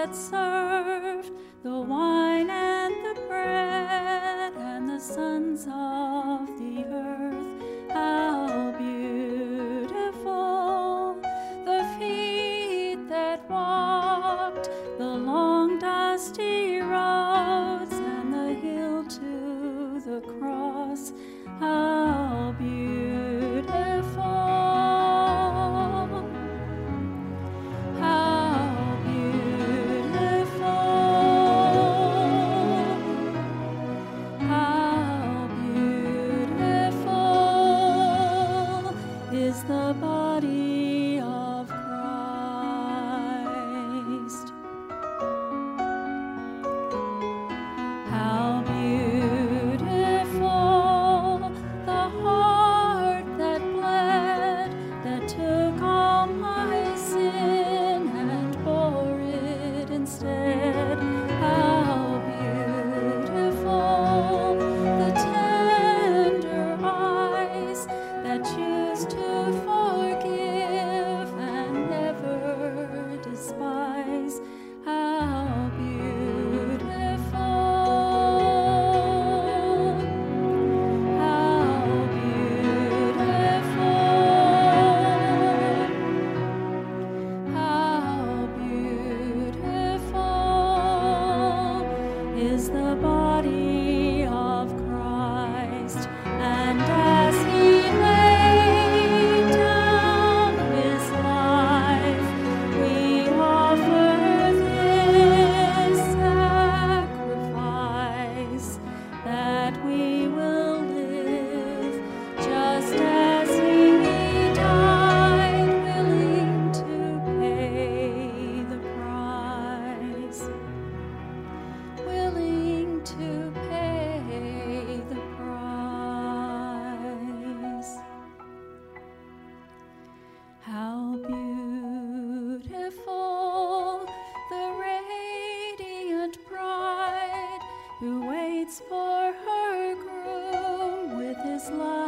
that served the wine and the bread and the sons of the earth. How beautiful the feet that walked the long dusty to for her groom with his love.